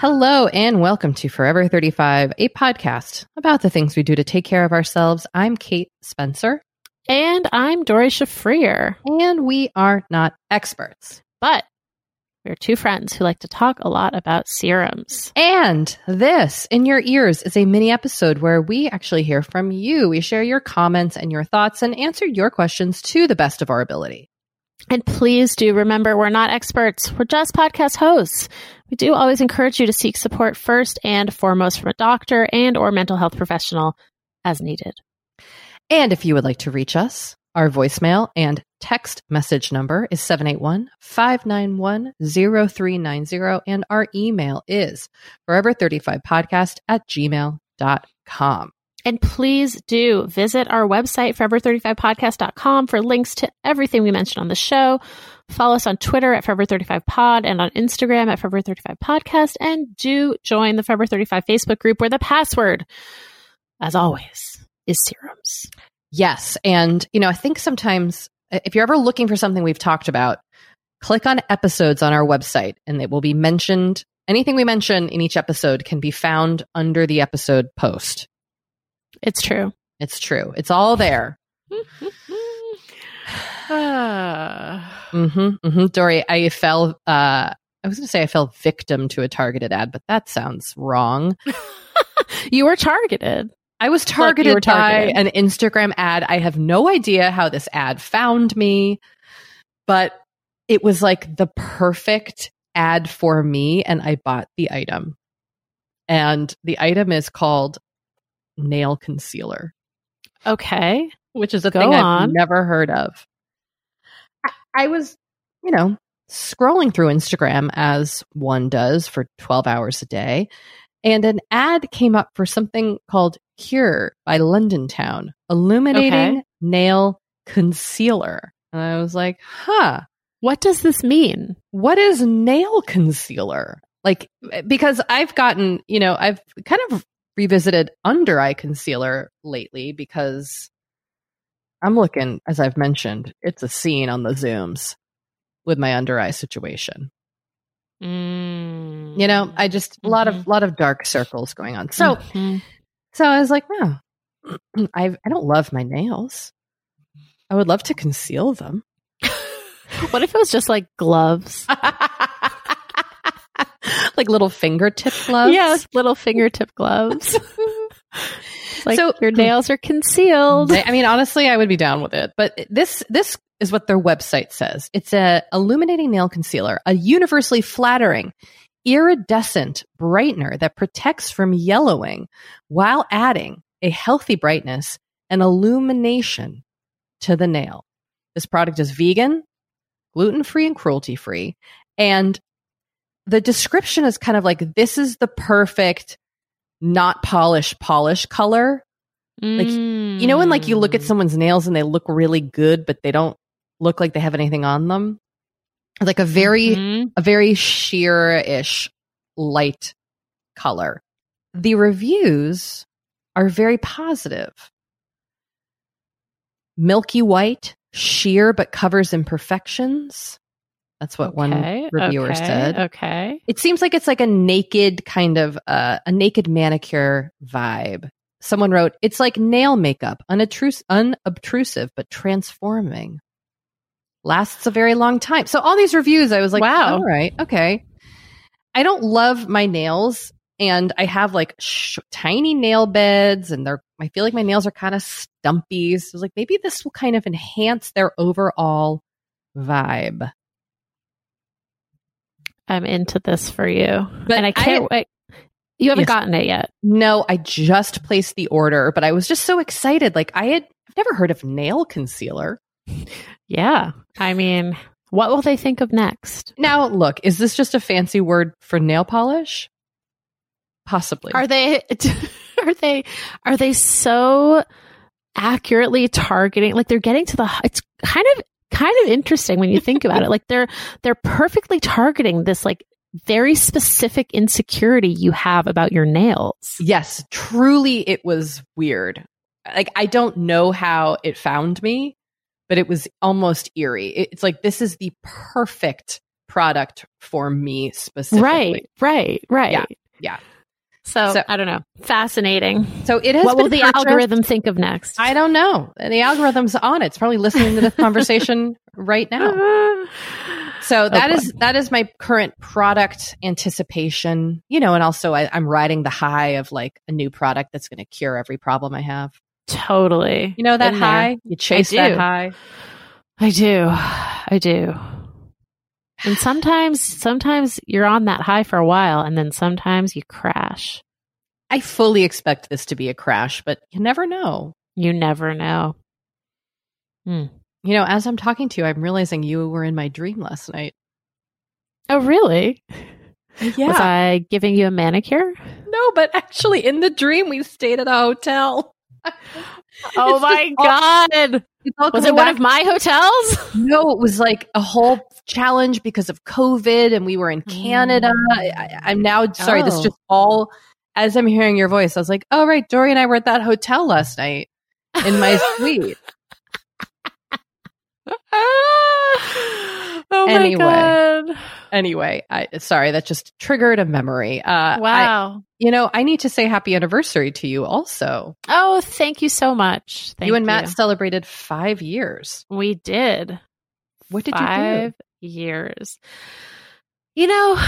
Hello and welcome to Forever 35, a podcast about the things we do to take care of ourselves. I'm Kate Spencer, and I'm Doree Shafrir. and we are not experts. But we're two friends who like to talk a lot about serums. And this in your ears is a mini episode where we actually hear from you. We share your comments and your thoughts and answer your questions to the best of our ability. And please do remember we're not experts. We're just podcast hosts. We do always encourage you to seek support first and foremost from a doctor and or mental health professional as needed. And if you would like to reach us, our voicemail and text message number is 781 591 0390. And our email is forever35podcast at gmail.com. And please do visit our website, forever35podcast.com, for links to everything we mentioned on the show. Follow us on Twitter at Forever35Pod and on Instagram at Forever35Podcast. And do join the Forever 35 Facebook group where the password, as always, is serums. Yes. And, you know, I think sometimes if you're ever looking for something we've talked about, click on episodes on our website and it will be mentioned. Anything we mention in each episode can be found under the episode post. It's true. It's true. It's all there. Mm-hmm, mm-hmm. Doree, I fell. Uh, I was going to say I fell victim to a targeted ad, but that sounds wrong. you were targeted. I was targeted, were targeted. by an Instagram ad. I have no idea how this ad found me, but it was like the perfect ad for me, and I bought the item. And the item is called nail concealer, Okay. which is a Go thing I've never heard of. I, I was, you know, scrolling through Instagram as one does for 12 hours a day. And an ad came up for something called Cure by London Town, illuminating Okay. nail concealer. And I was like, huh, What does this mean? what is nail concealer? Like, eh, because I've gotten, you know, I've kind of revisited under eye concealer lately because I'm looking, as I've mentioned, it's a scene on the Zooms with my under eye situation. Mm. You know, I just a lot of lot of dark circles going on. So, Mhm. so I was like, no, I I don't love my nails. I would love to conceal them. what if it was just like gloves? like little fingertip gloves. Yes, little fingertip gloves. Like So- your nails are concealed. I mean, honestly, I would be down with it. But this this is what their website says. It's a illuminating nail concealer, a universally flattering, iridescent brightener that protects from yellowing while adding a healthy brightness and illumination to the nail. This product is vegan, gluten free, and cruelty free. And the description is kind of like this is the perfect not polished polish color. Like, you know when like you look at Mm. someone's nails and they look really good but they don't look like they have anything on them? Like a very Mhm. a very sheer-ish light color. The reviews are very positive. Milky white sheer but covers imperfections that's what one reviewer okay, said Okay. it seems like it's like a naked kind of uh, a naked manicure vibe. Someone wrote, "It's like nail makeup, unobtrus- unobtrusive but transforming. Lasts a very long time." So all these reviews, I was like, Wow. all right, okay." I don't love my nails, and I have like sh- tiny nail beds, and they're. I feel like my nails are kind of stumpy. So I was like, maybe this will kind of enhance their overall vibe. I'm into this for you. But and I can't wait. You haven't Yes. gotten it yet. No, I just placed the order, but I was just so excited. Like I had I've never heard of nail concealer. Yeah. I mean, what will they think of next? Now, look, is this just a fancy word for nail polish? Possibly. Are they are they are they so accurately targeting like they're getting to the it's kind of kind of interesting when you think about it. Like they're they're perfectly targeting this like very specific insecurity you have about your nails. yes, truly it was weird. Like I don't know how it found me, but it was almost eerie. It's like this is the perfect product for me specifically. Right, right, right. Yeah, yeah. So, So- I don't know. Fascinating. So it has What will the algorithm think of next? I don't know. The algorithm's on it. It's probably listening to this conversation right now. So oh, that boy. is that is my current product anticipation. You know, and also I, I'm riding the high of like a new product that's going to cure every problem I have. totally. You know that Been there. high? You chase that high. I do. I do. And sometimes, sometimes you're on that high for a while and then sometimes you crash. I fully expect this to be a crash, but you never know. You never know. Hmm. You know, as I'm talking to you, I'm realizing you were in my dream last night. Oh, really? Yeah. Was I giving you a manicure? no, but actually in the dream we stayed at a hotel. Oh my God. All Was it one back of my hotels? No, it was like a whole challenge because of COVID, and we were in Canada. Mm. I, I- I'm now sorry. This Oh. just all as I'm hearing your voice. I was like, "Oh right, Doree and I were at that hotel last night in my suite." oh my Anyway. God. Anyway, I sorry that just triggered a memory. Uh, I- Wow. you know, I need to say happy anniversary to you. Also, oh, thank you so much. Thank you and Matt celebrated five years. We did. What did you do? Five years. You know,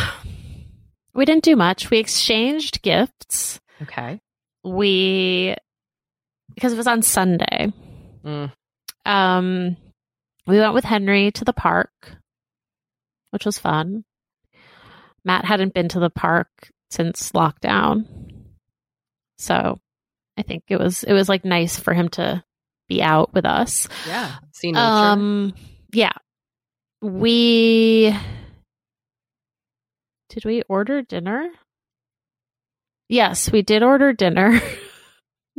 we didn't do much. We exchanged gifts. Okay. We because it was on Sunday. Mm. Um we went with Henry to the park, which was fun. Matt hadn't been to the park since lockdown. So I think it was it was like nice for him to be out with us. Yeah. See nature. Um, yeah. We did we order dinner? Yes, we did order dinner.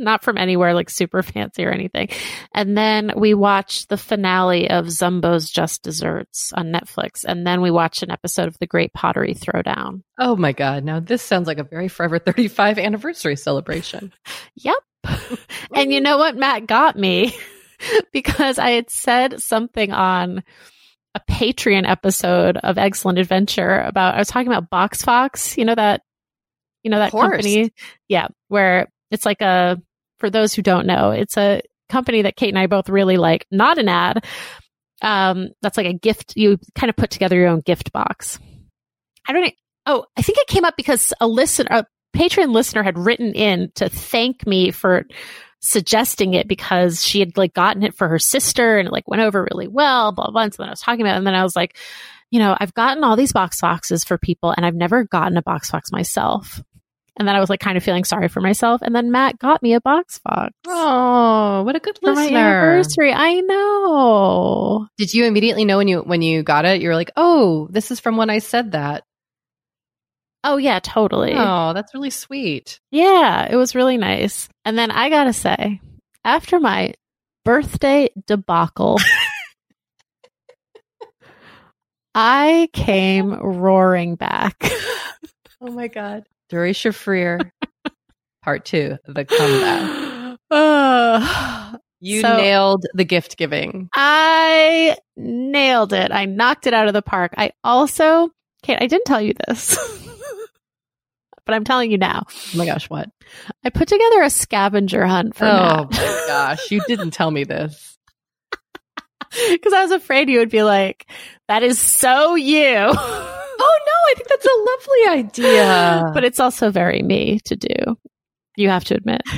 Not from anywhere like super fancy or anything. And then we watched the finale of Zumbo's Just Desserts on Netflix. And then we watched an episode of The Great Pottery Throwdown. Oh my God. Now, this sounds like a very Forever 35 anniversary celebration. Yep. and you know what Matt got me? because I had said something on a Patreon episode of Excellent Adventure about, I was talking about Box Fox, you know, that, you know, that company. Yeah. Where it's like a, for those who don't know, it's a company that Kate and I both really like, not an ad. Um, that's like a gift. You kind of put together your own gift box. I don't know. Oh, I think it came up because a listener, a Patreon listener had written in to thank me for suggesting it because she had like gotten it for her sister and it like went over really well, blah, blah, blah. And so then I was talking about it and then I was like, you know, I've gotten all these box boxes for people and I've never gotten a box box myself. And then I was like kind of feeling sorry for myself. And then Matt got me a box fox. Oh, what a good for listener. my anniversary. I know. Did you immediately know when you when you got it? You were like, "Oh, this is from when I said that." Oh yeah, totally. Oh, that's really sweet. Yeah, it was really nice. And then I got to say, after my birthday debacle, I came roaring back. oh my god. Doree Shafrir, part two, the comeback. Uh, you so- nailed the gift giving. I nailed it. I knocked it out of the park. I also, Kate, I didn't tell you this, but I'm telling you now. Oh my gosh, what? I put together a scavenger hunt for oh my gosh, you didn't tell me this. because I was afraid you would be like, "That is so you." Oh no, I think that's a lovely idea. but it's also very me to do. You have to admit.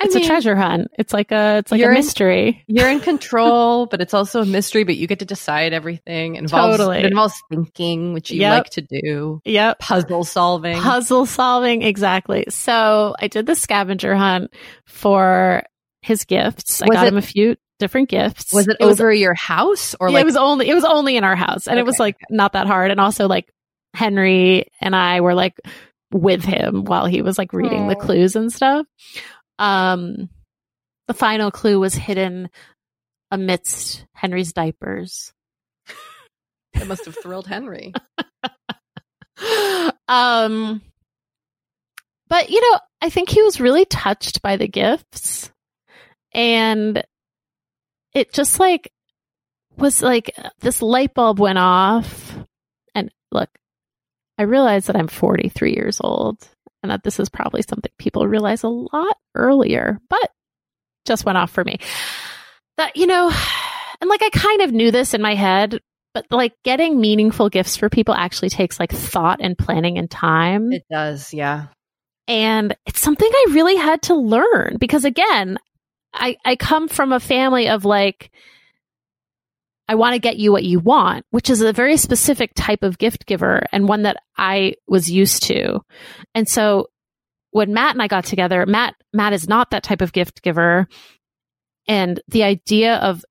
I It's mean, a treasure hunt. It's like a it's like a You're in- mystery. You're in control, but it's also a mystery. But you get to decide everything. It involves, Totally. It involves thinking, which you Yep. like to do. Yep. Puzzle solving. Puzzle solving, exactly. So I did the scavenger hunt for his gifts. I Was got it- him a few different gifts. was it, over your house or yeah, like? it was only it was only in our house, and it was like not that hard. And also like Henry and I were like with him while he was like reading the clues and stuff. Um, the final clue was hidden amidst Henry's diapers. it must have thrilled Henry. um but you know i think he was really touched by the gifts and it just like was like this light bulb went off and look i realize that i'm 43 years old and that this is probably something people realize a lot earlier but just went off for me that you know and like i kind of knew this in my head but like getting meaningful gifts for people actually takes like thought and planning and time. It does, yeah. And it's something I really had to learn because again, I, I come from a family of like, I want to get you what you want, which is a very specific type of gift giver and one that I was used to. And so when Matt and I got together, Matt, Matt is not that type of gift giver. And the idea of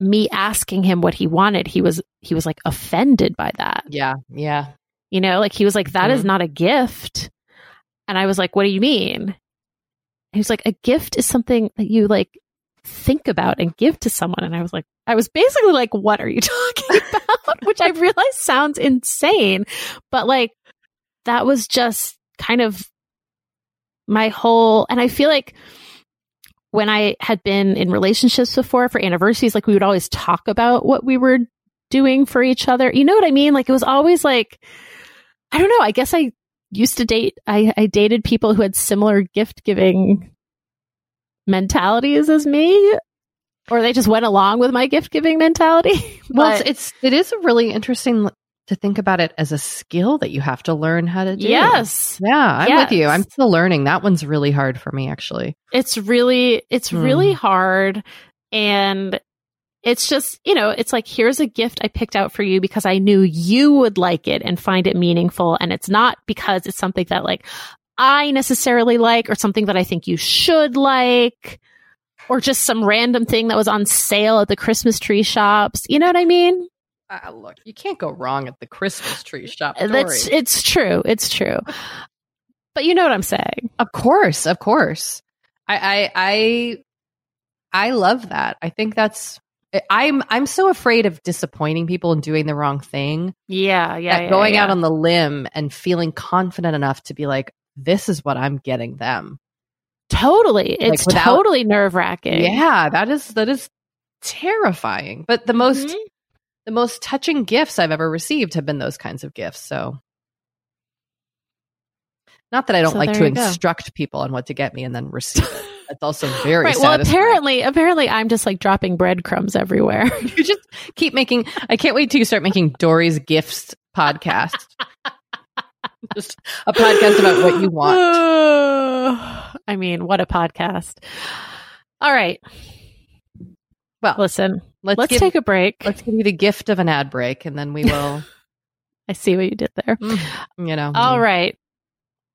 me asking him what he wanted, he was, he was like offended by that. Yeah, yeah. You know, like he was like, "That is Mhm. not a gift. And I was like, what do you mean? He was like, a gift is something that you like think about and give to someone. And I was like, I was basically like, what are you talking about? Which I realize sounds insane, but like that was just kind of my whole, and I feel like when I had been in relationships before for anniversaries, like we would always talk about what we were doing for each other. You know what I mean? Like it was always like, I don't know. I guess I used to date, I, I dated people who had similar gift giving mentalities as me, or they just went along with my gift giving mentality. Well, it's, it's it is a really interesting to think about it as a skill that you have to learn how to do. yes, Yeah, I'm with you. I'm still learning. That one's really hard for me, actually. it's really, it's Hmm. really hard. And it's just, you know, it's like, here's a gift I picked out for you because I knew you would like it and find it meaningful. And it's not because it's something that like I necessarily like or something that I think you should like or just some random thing that was on sale at the Christmas tree shops. You know what I mean? Uh, look, you can't go wrong at the Christmas tree shop. That's, it's true. It's true. But you know what I'm saying. Of course, of course. I I I, I love that. I think that's I'm I'm so afraid of disappointing people and doing the wrong thing. Yeah, yeah. yeah going yeah. out on the limb and feeling confident enough to be like, this is what I'm getting them. Totally. It's without, totally nerve wracking. Yeah, that is that is terrifying. But the most mm-hmm. the most touching gifts I've ever received have been those kinds of gifts. So not that I don't so like to instruct go. people on what to get me and then receive it. That's also very right. Well, apparently, apparently, I'm just like dropping breadcrumbs everywhere. you just keep making. I can't wait till you start making Doree's gifts podcast. just a podcast about what you want. I mean, what a podcast! All right. Well, listen. Let's, let's give, take a break. Let's give you the gift of an ad break, and then we will. I see what you did there. Mm, you know. All right.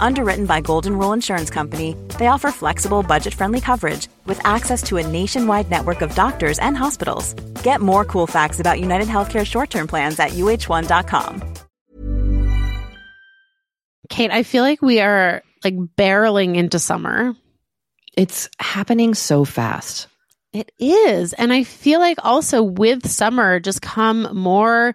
Underwritten by Golden Rule Insurance Company, they offer flexible, budget friendly coverage with access to a nationwide network of doctors and hospitals. Get more cool facts about United Healthcare short term plans at uh1.com. Kate, I feel like we are like barreling into summer. It's happening so fast. It is. And I feel like also with summer just come more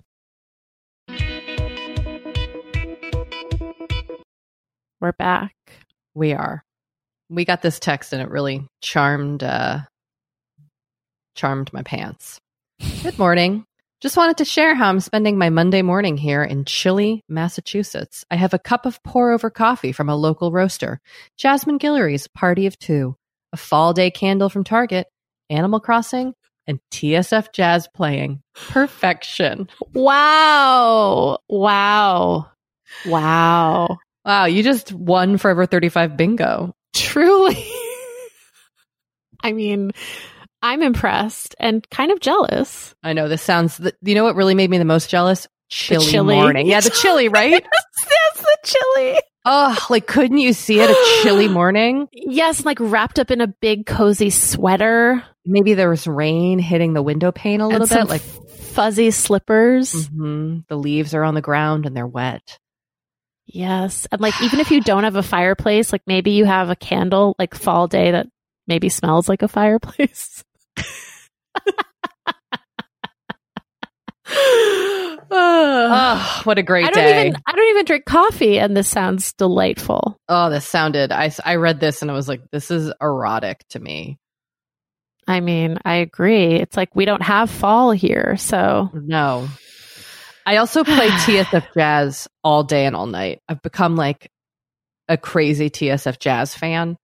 We're back. We are. We got this text and it really charmed, uh, charmed my pants. Good morning. Just wanted to share how I'm spending my Monday morning here in chilly Massachusetts. I have a cup of pour over coffee from a local roaster, Jasmine Guillory's Party of Two, a fall day candle from Target, Animal Crossing, and TSF Jazz playing. Perfection. Wow. Wow. Wow. Wow. You just won Forever 35 bingo. Truly. I mean, I'm impressed and kind of jealous. I know this sounds. You know what really made me the most jealous? Chilly, chili. morning. Yeah, the chilly, right? yes, the chilly. Oh, like couldn't you see it? A chilly morning. Yes, like wrapped up in a big cozy sweater. Maybe there was rain hitting the window pane a little bit, like fuzzy slippers. Mm-hmm. The leaves are on the ground and they're wet. Yes, and like even if you don't have a fireplace, like maybe you have a candle, like fall day that maybe smells like a fireplace. oh, what a great I day. Even, I don't even drink coffee, and this sounds delightful. Oh, this sounded, I, I read this and I was like, this is erotic to me. I mean, I agree. It's like we don't have fall here. So, no. I also play TSF Jazz all day and all night. I've become like a crazy TSF Jazz fan.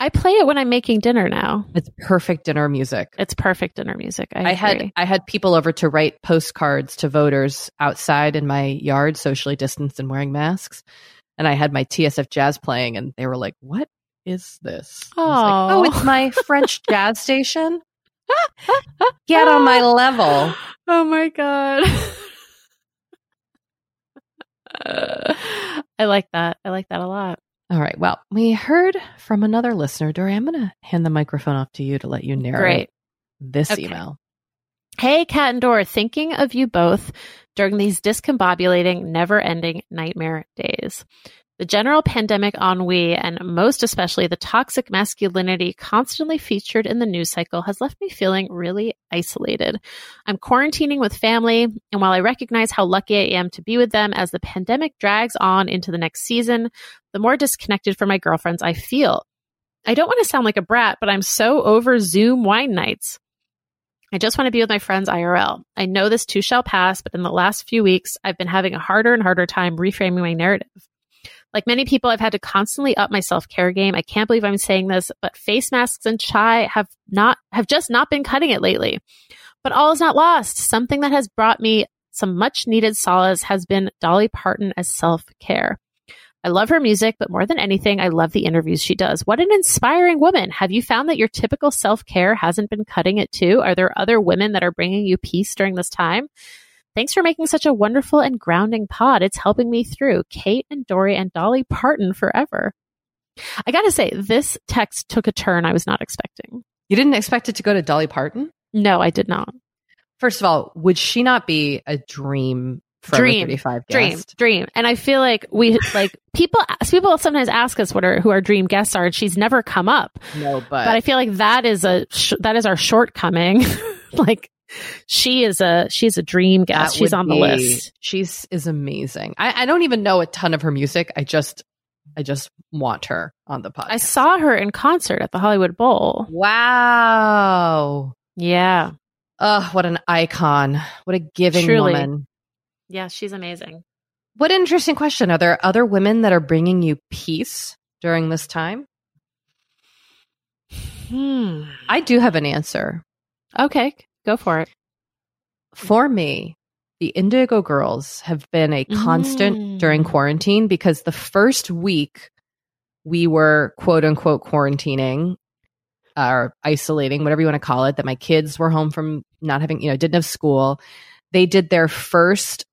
I play it when I'm making dinner now. It's perfect dinner music. It's perfect dinner music. I, I had. I had people over to write postcards to voters outside in my yard, socially distanced and wearing masks. And I had my TSF jazz playing, and they were like, "What is this?" Like, oh, it's my French jazz station. Get on my level. Oh my god. I like that. I like that a lot. All right. Well, we heard from another listener. Doree, I'm going to hand the microphone off to you to let you narrate Great. this Okay. email. Hey, Kat and Dora, thinking of you both during these discombobulating, never ending nightmare days. The general pandemic ennui, and most especially the toxic masculinity constantly featured in the news cycle, has left me feeling really isolated. I'm quarantining with family, and while I recognize how lucky I am to be with them as the pandemic drags on into the next season, the more disconnected from my girlfriends I feel. I don't want to sound like a brat, but I'm so over Zoom wine nights. I just want to be with my friends IRL. I know this too shall pass, but in the last few weeks, I've been having a harder and harder time reframing my narrative. Like many people, I've had to constantly up my self care game. I can't believe I'm saying this, but face masks and chai have not, have just not been cutting it lately. But all is not lost. Something that has brought me some much needed solace has been Dolly Parton as self care. I love her music, but more than anything, I love the interviews she does. What an inspiring woman. Have you found that your typical self care hasn't been cutting it too? Are there other women that are bringing you peace during this time? Thanks for making such a wonderful and grounding pod. It's helping me through. Kate and Doree and Dolly Parton forever. I gotta say, this text took a turn I was not expecting. You didn't expect it to go to Dolly Parton? No, I did not. First of all, would she not be a dream Forever Dream. 35 Dream, guest? dream. And I feel like we, like, people, people sometimes ask us what our, who our dream guests are, and she's never come up. No, but, but I feel like that is a sh- that is our shortcoming. like she is a she's a dream that guest. She's on the be- list. She's is amazing. I, I don't even know a ton of her music. I just I just want her on the podcast. I saw her in concert at the Hollywood Bowl. Wow. Yeah, Oh, what an icon. What a giving Truly. woman. yeah, she's amazing. What an interesting question. Are there other women that are bringing you peace during this time? Hmm. I do have an answer. Okay, go for it. For me, the Indigo Girls have been a constant Mm. during quarantine because the first week we were quote unquote quarantining or isolating, whatever you want to call it, that my kids were home from not having, you know, didn't have school. They did their first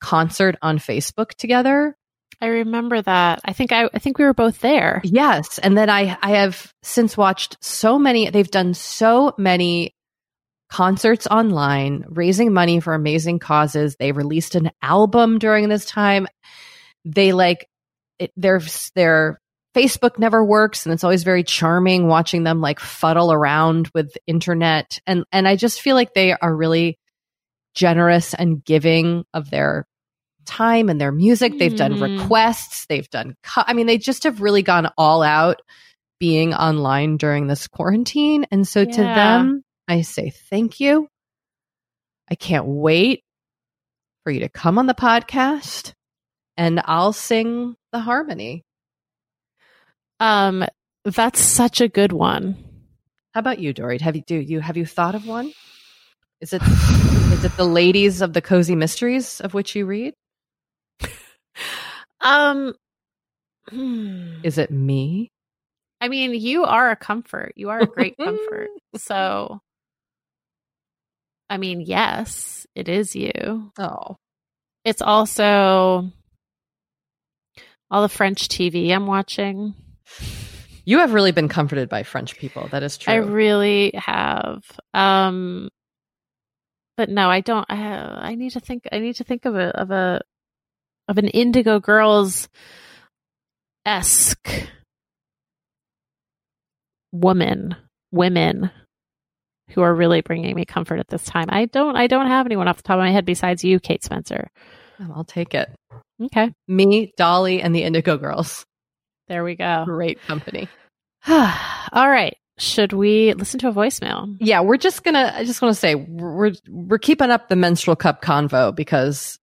concert on Facebook together. I remember that. I think I I think we were both there. Yes. And then I I have since watched so many they've done so many concerts online raising money for amazing causes. They released an album during this time. They like it, their their Facebook never works and it's always very charming watching them like fuddle around with internet and and I just feel like they are really generous and giving of their time and their music. They've done Mm. requests, they've done co- I mean they just have really gone all out being online during this quarantine and so to them I say thank you. I can't wait for you to come on the podcast and I'll sing the harmony. Um, that's such a good one. How about you, Doree? Have you do you have you thought of one? Is it is it the ladies of the cozy mysteries of which you read? Um, hmm. Is it me? I mean, you are a comfort. You are a great comfort. So, I mean, yes, it is you. Oh, It's also all the French TV I'm watching. you have really been comforted by French people. That is true. I really have. Um, but no, I don't. I, I need to think. I need to think of a of a of an Indigo Girls esque woman, women who are really bringing me comfort at this time. I don't. I don't have anyone off the top of my head besides you, Kate Spencer. Oh, I'll take it. Okay, Me, Dolly, and the Indigo Girls. there we go. Great company. All right. Should we listen to a voicemail? Yeah, we're just gonna. I just want to say we're we're keeping up the menstrual cup convo because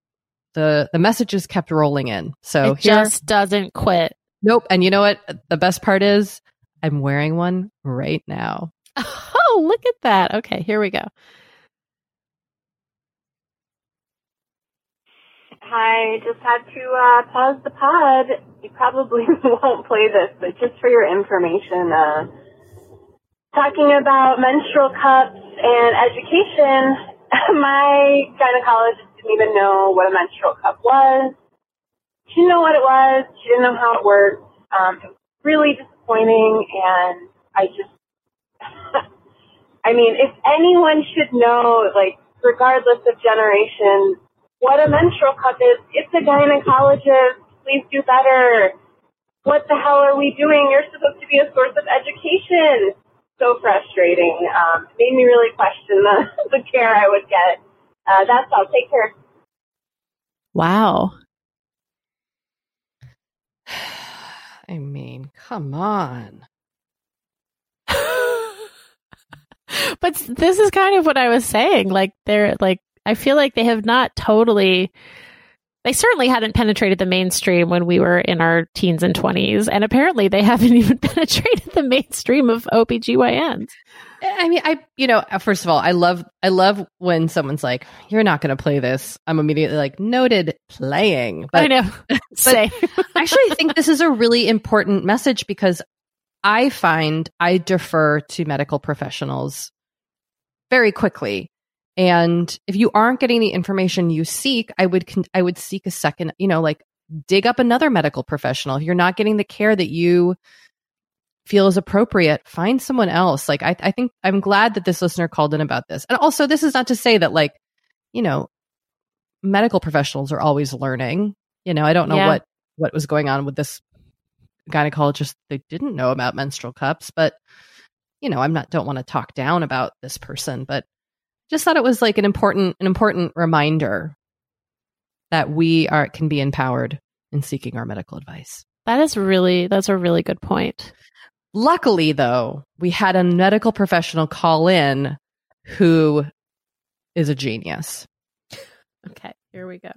the the messages kept rolling in. So it here, just doesn't quit. nope. And you know what? The best part is, I'm wearing one right now. Oh, look at that. Okay, here we go. Hi, just had to uh, pause the pod. You probably won't play this, but just for your information, uh, talking about menstrual cups and education, my gynecologist didn't even know what a menstrual cup was. She didn't know what it was. She didn't know how it worked. Um, it was really disappointing, and I just, I mean, if anyone should know, like, regardless of generation, what a menstrual cup is. It's a gynecologist. Please do better. What the hell are we doing? You're supposed to be a source of education. So frustrating. Um, made me really question the, the care I would get. Uh, that's all. Take care. Wow. I mean, come on. But this is kind of what I was saying. Like they're like I feel like they have not totally they certainly hadn't penetrated the mainstream when we were in our teens and 20s and apparently they haven't even penetrated the mainstream of OBGYNs. I mean, I you know, uh, first of all, I love I love when someone's like, "You're not going to play this." I'm immediately like, "Noted, playing." But, I know. Say, I actually think this is a really important message because I find I defer to medical professionals very quickly and if you aren't getting the information you seek, I would con- I would seek a second, you know, like dig up another medical professional. If you're not getting the care that you feel is appropriate, find someone else. Like I, I think I'm glad that this listener called in about this. And also this is not to say that like, you know, medical professionals are always learning. You know, I don't know yeah. what what was going on with this gynecologist. They didn't know about menstrual cups, but you know, I'm not don't want to talk down about this person, but just thought it was like an important an important reminder that we are can be empowered in seeking our medical advice. That is really that's a really good point. Luckily though, we had a medical professional call in who is a genius. Okay, here we go.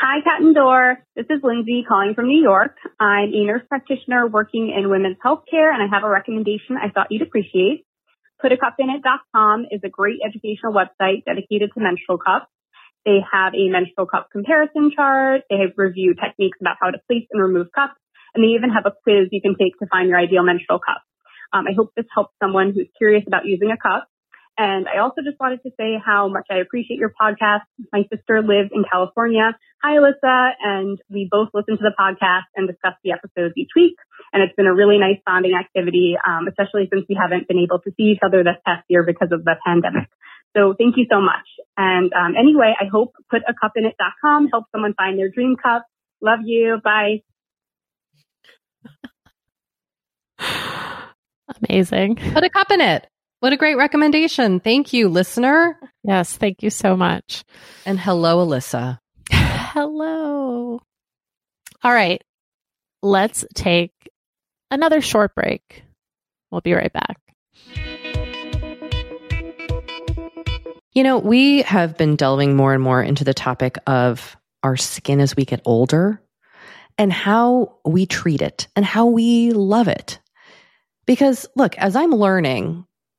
Hi, Cat and Door. This is Lindsay calling from New York. I'm a nurse practitioner working in women's healthcare, and I have a recommendation I thought you'd appreciate. PutACupInIt.com is a great educational website dedicated to menstrual cups. They have a menstrual cup comparison chart. They have review techniques about how to place and remove cups, and they even have a quiz you can take to find your ideal menstrual cup. Um, I hope this helps someone who's curious about using a cup. And I also just wanted to say how much I appreciate your podcast. My sister lives in California. Hi, Alyssa. And we both listen to the podcast and discuss the episodes each week. And it's been a really nice bonding activity, um, especially since we haven't been able to see each other this past year because of the pandemic. So thank you so much. And um, anyway, I hope putacupinit.com helps someone find their dream cup. Love you. Bye. Amazing. Put a cup in it. What a great recommendation. Thank you, listener. Yes, thank you so much. And hello, Alyssa. hello. All right. Let's take another short break. We'll be right back. You know, we have been delving more and more into the topic of our skin as we get older and how we treat it and how we love it. Because look, as I'm learning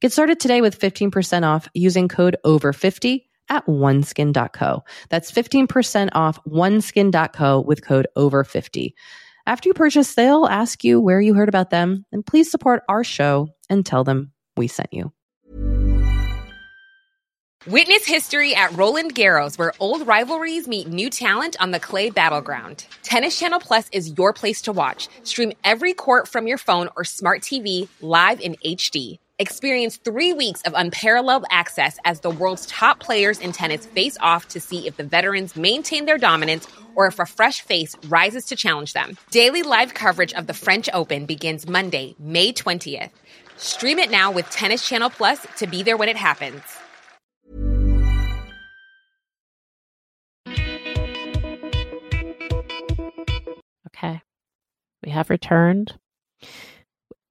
Get started today with 15% off using code OVER50 at oneskin.co. That's 15% off oneskin.co with code OVER50. After you purchase, they'll ask you where you heard about them, and please support our show and tell them we sent you. Witness history at Roland Garros, where old rivalries meet new talent on the clay battleground. Tennis Channel Plus is your place to watch. Stream every court from your phone or smart TV live in HD. Experience three weeks of unparalleled access as the world's top players in tennis face off to see if the veterans maintain their dominance or if a fresh face rises to challenge them. Daily live coverage of the French Open begins Monday, May 20th. Stream it now with Tennis Channel Plus to be there when it happens. Okay. We have returned.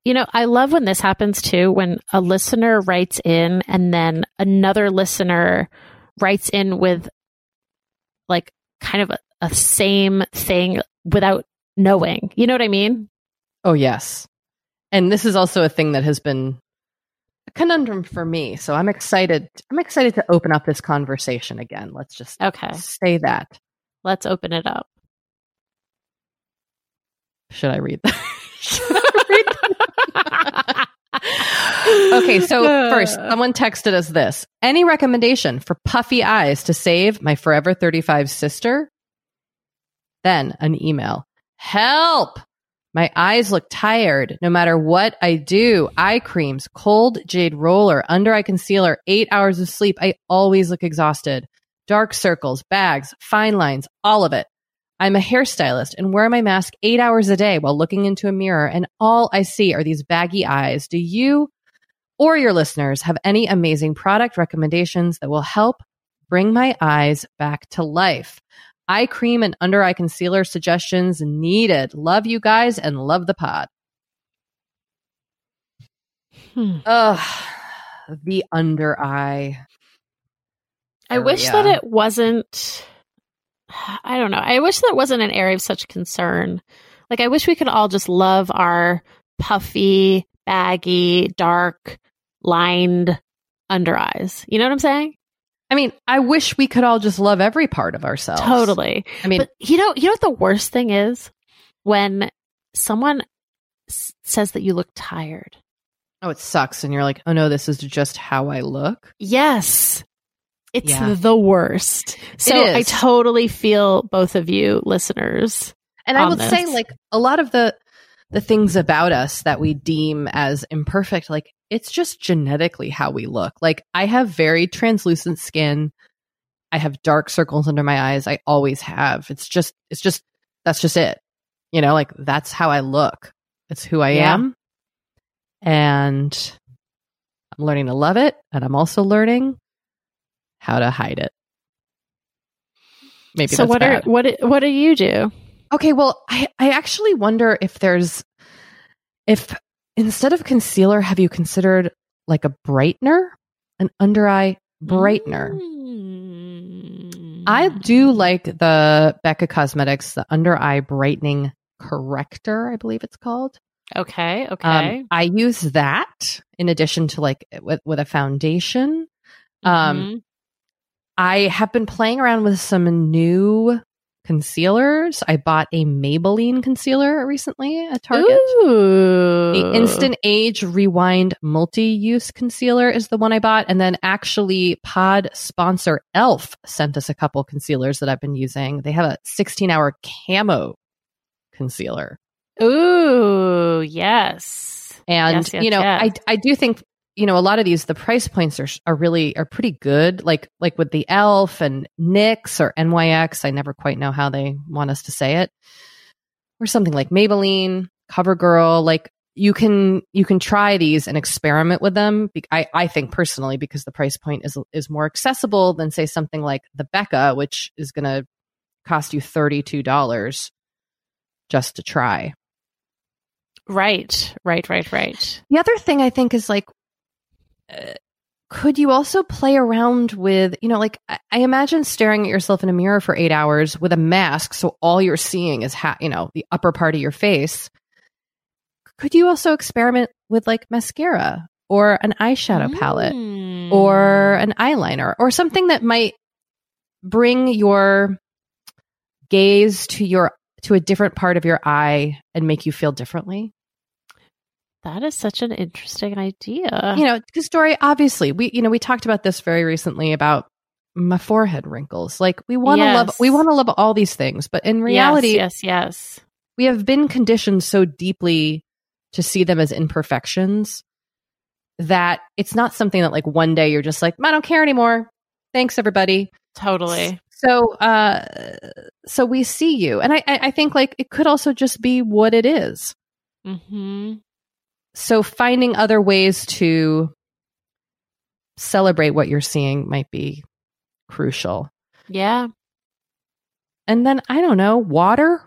You know, I love when this happens too, when a listener writes in and then another listener writes in with like kind of a, a same thing without knowing. You know what I mean? Oh, yes. And this is also a thing that has been a conundrum for me. So I'm excited. I'm excited to open up this conversation again. Let's just Okay. say that. Let's open it up. Should I read that? Should I read that? okay, so first, uh. someone texted us this. Any recommendation for puffy eyes to save my Forever 35 sister? Then an email. Help! My eyes look tired no matter what I do. Eye creams, cold jade roller, under eye concealer, eight hours of sleep. I always look exhausted. Dark circles, bags, fine lines, all of it. I'm a hairstylist and wear my mask eight hours a day while looking into a mirror, and all I see are these baggy eyes. Do you or your listeners have any amazing product recommendations that will help bring my eyes back to life? Eye cream and under eye concealer suggestions needed. Love you guys and love the pod. Hmm. Ugh, the under eye. I wish that it wasn't. I don't know. I wish that wasn't an area of such concern. Like, I wish we could all just love our puffy, baggy, dark, lined under eyes. You know what I'm saying? I mean, I wish we could all just love every part of ourselves. Totally. I mean, but you know, you know what the worst thing is when someone s- says that you look tired. oh, it sucks. And you're like, oh no, this is just how I look. Yes. It's Yeah. the worst. So I totally feel both of you listeners. And I would say, like, a lot of the the things about us that we deem as imperfect, like it's just genetically how we look. Like I have very translucent skin. I have dark circles under my eyes. I always have. It's just it's just that's just it. You know, like that's how I look. It's who I Yeah. am. And I'm learning to love it. And I'm also learning how to hide it. Maybe so that's what bad. are what do- what do you do? Okay, well, I, I actually wonder if there's if instead of concealer, have you considered like a brightener, an under eye brightener? Mm. I do like the Becca Cosmetics, the under eye brightening corrector, I believe it's called. Okay, Um, okay. I use that in addition to like with, with a foundation. Um, Mhm. I have been playing around with some new concealers. I bought a Maybelline concealer recently at Target. Ooh. The Instant Age Rewind Multi Use Concealer is the one I bought. And then actually, pod sponsor ELF sent us a couple concealers that I've been using. They have a 16 hour camo concealer. Ooh, yes. And Yes, yes, you know, yes. I I do think you know a lot of these the price points are are really are pretty good. Like like with the Elf and NYX or NYX. I never quite know how they want us to say it, or something like Maybelline, CoverGirl. Like you can you can try these and experiment with them. I I think personally because the price point is is more accessible than say something like the Becca, which is going to cost you thirty two dollars just to try. Right, right, right, right. The other thing I think is like, uh, could you also play around with, you know, like I, I imagine staring at yourself in a mirror for eight hours with a mask, so all you're seeing is, ha- you know, the upper part of your face. Could you also experiment with like mascara or an eyeshadow palette Mm. or an eyeliner or something that might bring your gaze to your to a different part of your eye and make you feel differently? That is such an interesting idea. you know, because Doree, obviously, we you know we talked about this very recently about my forehead wrinkles. Like we want to Yes. love, we want to love all these things, but in reality, yes, yes, yes. we have been conditioned so deeply to see them as imperfections that it's not something that like one day you're just like, I don't care anymore. Thanks, everybody. Totally. So, uh, so we see you, and I, I I think like it could also just be what it is. hmm so finding other ways to celebrate what you're seeing might be crucial. Yeah. And then I don't know, water.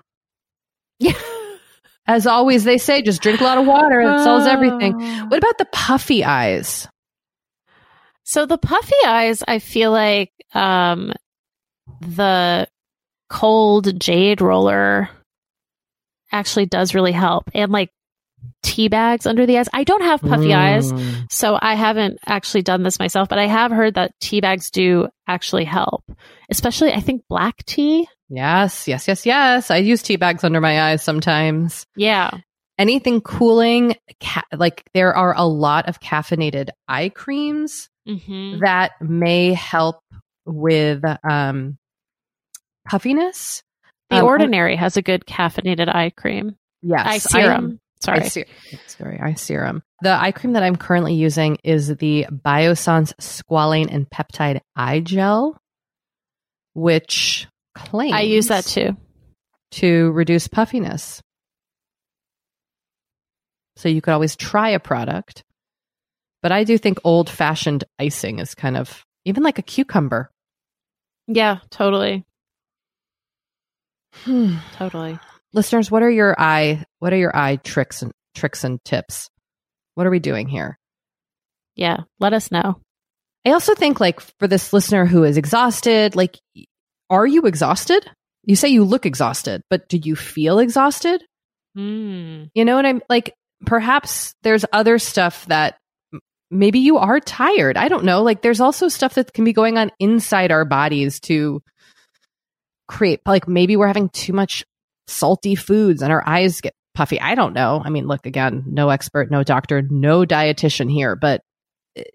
Yeah. As always, they say just drink a lot of water. It solves everything. Oh. What about the puffy eyes? So the puffy eyes, I feel like um, the cold jade roller actually does really help, and like tea bags under the eyes. I don't have puffy eyes, Mm. so I haven't actually done this myself, but I have heard that tea bags do actually help, especially I think black tea. Yes, yes, yes, yes. I use tea bags under my eyes sometimes. Yeah. Anything cooling, ca- like there are a lot of caffeinated eye creams hmm that may help with um, puffiness. The Um, Ordinary has a good caffeinated eye cream. Yes, eye serum. Sorry. Eye ser- sorry, eye serum. The eye cream that I'm currently using is the Biossance Squalane and Peptide Eye Gel, which claims I use that too. to reduce puffiness. So you could always try a product, but I do think old fashioned icing is kind of even like a cucumber. Yeah, totally. Hmm. Totally. Listeners, what are your eye what are your eye tricks and tricks and tips? What are we doing here? Yeah. Let us know. I also think like for this listener who is exhausted, like are you exhausted? You say you look exhausted, but do you feel exhausted? Mm. You know what I'm like perhaps there's other stuff that maybe you are tired. I don't know. Like there's also stuff that can be going on inside our bodies to create like maybe we're having too much salty foods and our eyes get puffy. I don't know. I mean, look again, no expert, no doctor, no dietitian here, but it,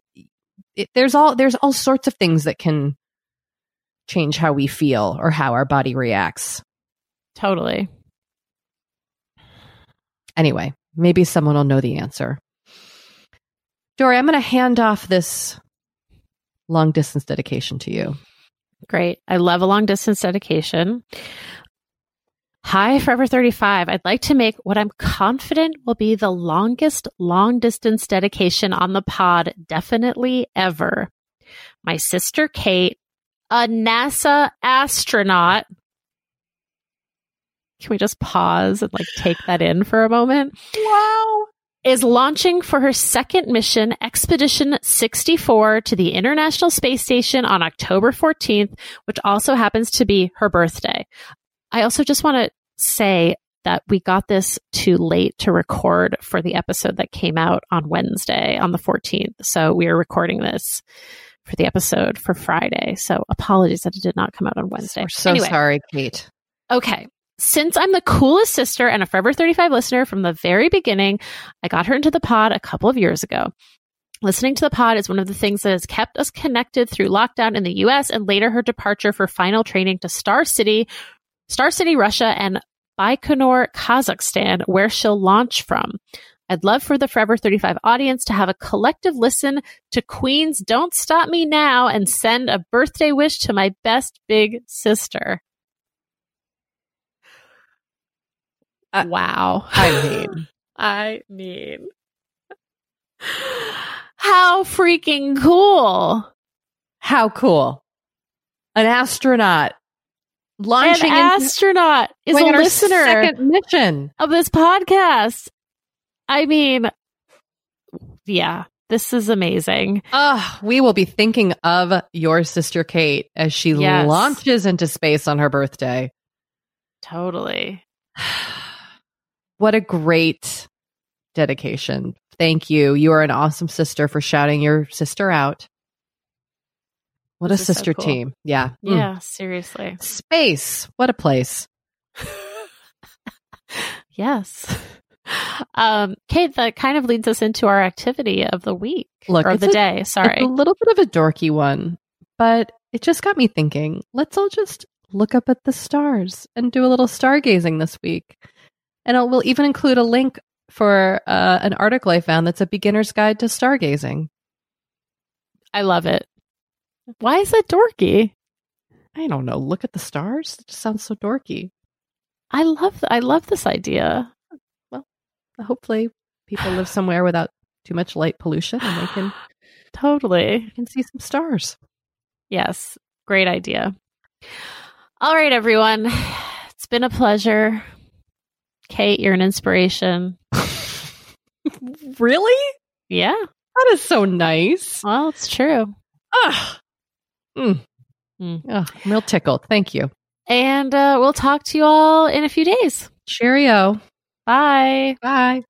it, there's all there's all sorts of things that can change how we feel or how our body reacts. Totally. Anyway, maybe someone will know the answer. Doree, I'm going to hand off this long distance dedication to you. Great. I love a long distance dedication. Hi, Forever 35. I'd like to make what I'm confident will be the longest long distance dedication on the pod, definitely ever. My sister Kate, a NASA astronaut. Can we just pause and like take that in for a moment? Wow. is launching for her second mission, Expedition 64, to the International Space Station on October 14th, which also happens to be her birthday. I also just want to say that we got this too late to record for the episode that came out on Wednesday on the 14th. So we are recording this for the episode for Friday. So apologies that it did not come out on Wednesday. We're so Anyway. sorry, Kate. Okay. Since I'm the coolest sister and a Forever 35 listener from the very beginning, I got her into the pod a couple of years ago. Listening to the pod is one of the things that has kept us connected through lockdown in the US and later her departure for final training to Star City, Star City, Russia, and Baikonur, Kazakhstan, where she'll launch from. I'd love for the Forever 35 audience to have a collective listen to Queen's Don't Stop Me Now and send a birthday wish to my best big sister. Uh, wow. I mean, I mean, how freaking cool. how cool. An astronaut launching An astronaut is a going on her listener second mission. of this podcast. I mean, yeah, this is amazing. Ah, we will be thinking of your sister Kate as she Yes. launches into space on her birthday. Totally. What a great dedication. Thank you. You are an awesome sister for shouting your sister out. What This a is so sister cool. team. Yeah. Mm. Yeah, seriously. Space. What a place. Yes. Um, Kate, that kind of leads us into our activity of the week Look, or the a- day. Sorry. It's a little bit of a dorky one, but it just got me thinking. Let's all just look up at the stars and do a little stargazing this week. And it will even include a link for uh, an article I found that's a beginner's guide to stargazing. I love it. Why is that dorky? I don't know. Look at the stars. It just sounds so dorky. I love I love this idea. Well, hopefully, people live somewhere without too much light pollution and they can, Totally. can see some stars. Yes. Great idea. All right, everyone. It's been a pleasure. Kate, you're an inspiration. really? Yeah. That is so nice. Well, it's true. Ah. Mm. Mm. Ah, I'm real tickled. Thank you. And uh, we'll talk to you all in a few days. Cheerio. Bye. Bye.